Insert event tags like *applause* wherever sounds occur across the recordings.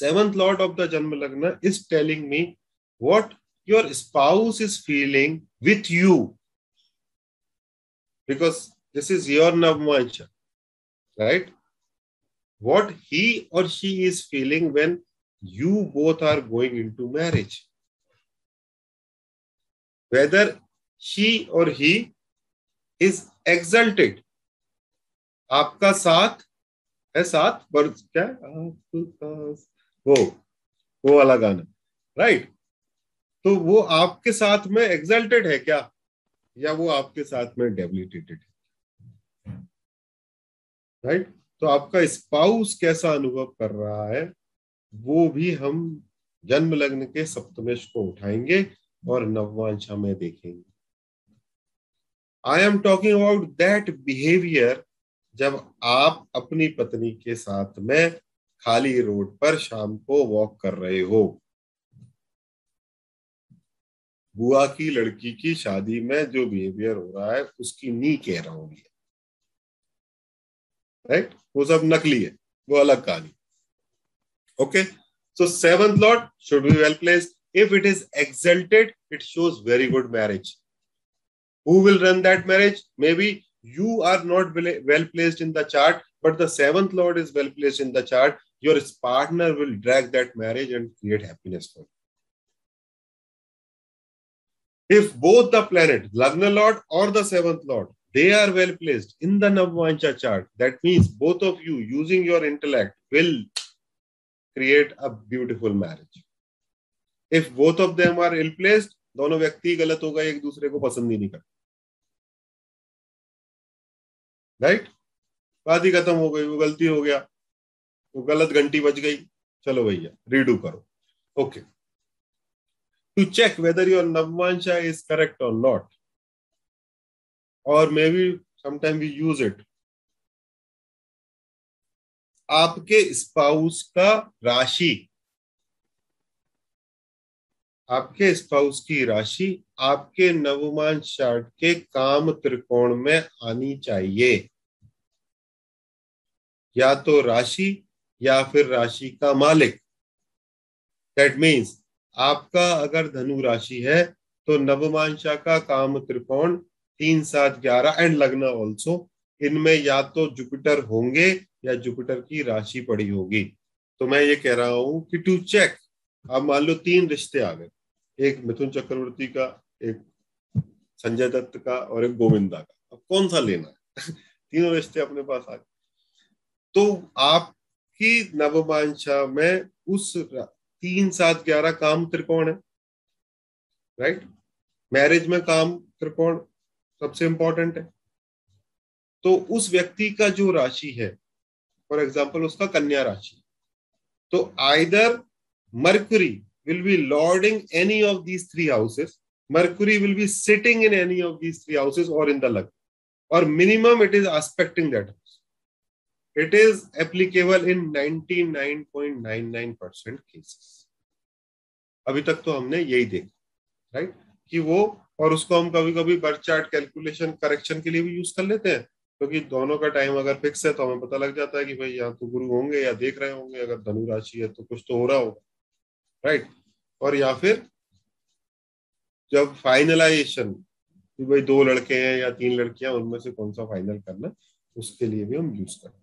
seventh lord of the janma lagna is telling me what your spouse is feeling with you because this is your navmancha right what he or she is feeling when you both are going into marriage whether she or he is exalted आपका साथ है साथ क्या वो वो वाला गाना। Right तो वो आपके साथ में एग्जल्टेड है क्या? या वो आपके साथ में डेबिलिटेटेड है? राइट तो आपका स्पाउस कैसा अनुभव कर रहा है, वो भी हम जन्म लग्न के सप्तमेश को उठाएँगे और नववांशा में देखेंगे। I am talking about that behaviour जब आप अपनी पत्नी के साथ में खाली रोड पर शाम को वॉक कर रहे हो। बुआ की लड़की की शादी में जो बिहेवियर हो रहा है, उसकी नी कह रहा हूँ राइट वो सब नकली है, वो अलग कहानी। Okay so seventh lord should be well placed if it is exalted it shows very good marriage who will run that marriage? Maybe you are not well placed in the chart, but the seventh lord is well placed in the chart. Your partner will drag that marriage and create happiness for you if both the planet, Lagna Lord or the seventh Lord, they are well placed in the Navvancha chart, that means both of you using your intellect will create a beautiful marriage. If both of them are ill placed, दोनों व्यक्ति गलत होगा एक दूसरे को पसंद ही नहीं करते राइट बात ही खत्म हो गई वो गलती हो गया वो गलत घंटी बज गई। चलो भैया रीडू करो। Okay to check whether your your is correct or not or Or maybe sometime we use it. आपके स्पाउस का राशि, आपके स्पाउस की राशि आपके नवमान चार्ट के काम त्रिकोण में आनी चाहिए। या तो राशि या फिर राशि का मालिक। दैट मीन्स आपका अगर धनु राशि है तो नवमांशा का काम त्रिकोण, तीन सात ग्यारह एंड लगना ऑल्सो इनमें या तो जुपिटर होंगे, या जुपिटर की राशि पड़ी होगी। तो मैं ये कह रहा हूँ कि टू चेक अब मान लो तीन रिश्ते आ गए। एक मिथुन चक्रवर्ती का, एक संजय दत्त का, और एक गोविंदा का। अब कौन सा लेना है? *laughs* तीनों रिश्ते अपने पास आ गए। तो आपकी नवमांशा में उस तीन सात ग्यारह काम त्रिकोण है राइट मैरिज में काम त्रिकोण सबसे इंपॉर्टेंट है। तो उस व्यक्ति का जो राशि है फॉर एग्ज़ाम्पल उसका कन्या राशि तो either Mercury will be lording any of these three houses Mercury will be sitting in any of these three houses or in the लग or minimum it is aspecting that it is applicable in 99.99 percent cases. अभी तक तो हमने यही देखा right कि वो, और उसको हम कभी कभी बर्थ चार्ट कैलकुलेशन करेक्शन के लिए भी यूज़ कर लेते हैं, क्योंकि तो दोनों का टाइम अगर फिक्स है तो हमें पता लग जाता है कि भाई यहाँ तो गुरु होंगे या देख रहे होंगे, अगर धनु राशि है तो कुछ तो हो रहा होगा राइट और या फिर, जब फाइनलाइजेशन भाई दो लड़के हैं या तीन लड़कियाँ, उनमें से कौन सा फाइनल करना, उसके लिए भी हम यूज़ करते हैं।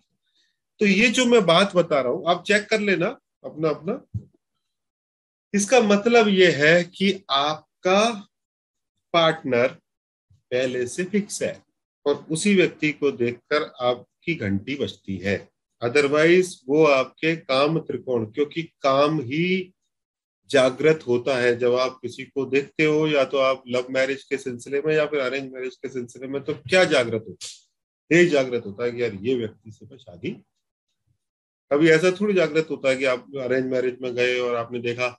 तो ये जो मैं बात बता रहा हूँ, आप चेक कर लेना, अपना अपना। इसका मतलब ये है कि आपका पार्टनर पहले से फिक्स है और उसी व्यक्ति को देखकर आपकी घंटी बजती है। अदरवाइज़ वो आपके काम त्रिकोण, क्योंकि काम ही जागृत होता है जब आप किसी को देखते हो, या तो आप लव मैरिज के सिलसिले में, या फिर अरेंज मैरिज के सिलसिले में तो क्या जागृत होता है? ये जागृत होता है कि यार ये व्यक्ति से मैं शादी कभी ऐसा थोड़ी जागृत होता है कि आप अरेंज मैरिज में गए और आपने देखा,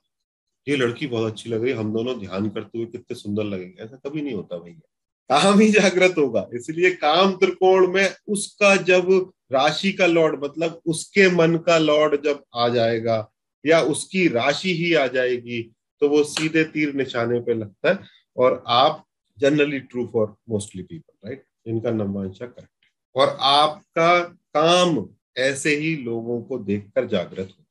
ये लड़की बहुत अच्छी लग रही हम दोनों ध्यान करते हुए कितने सुंदर लगेंगे ऐसा कभी नहीं होता भैया। काम ही जागृत होगा। इसलिए काम त्रिकोण में उसका जब राशि का लॉर्ड मतलब उसके मन का लॉर्ड जब आ जाएगा या उसकी राशि ही आ जाएगी तो वो सीधे तीर निशाने पे लगता है। और आप generally true for mostly people right इनका नंबांशा करेक्ट और आपका काम ऐसे ही लोगों को देखकर जागृत हो।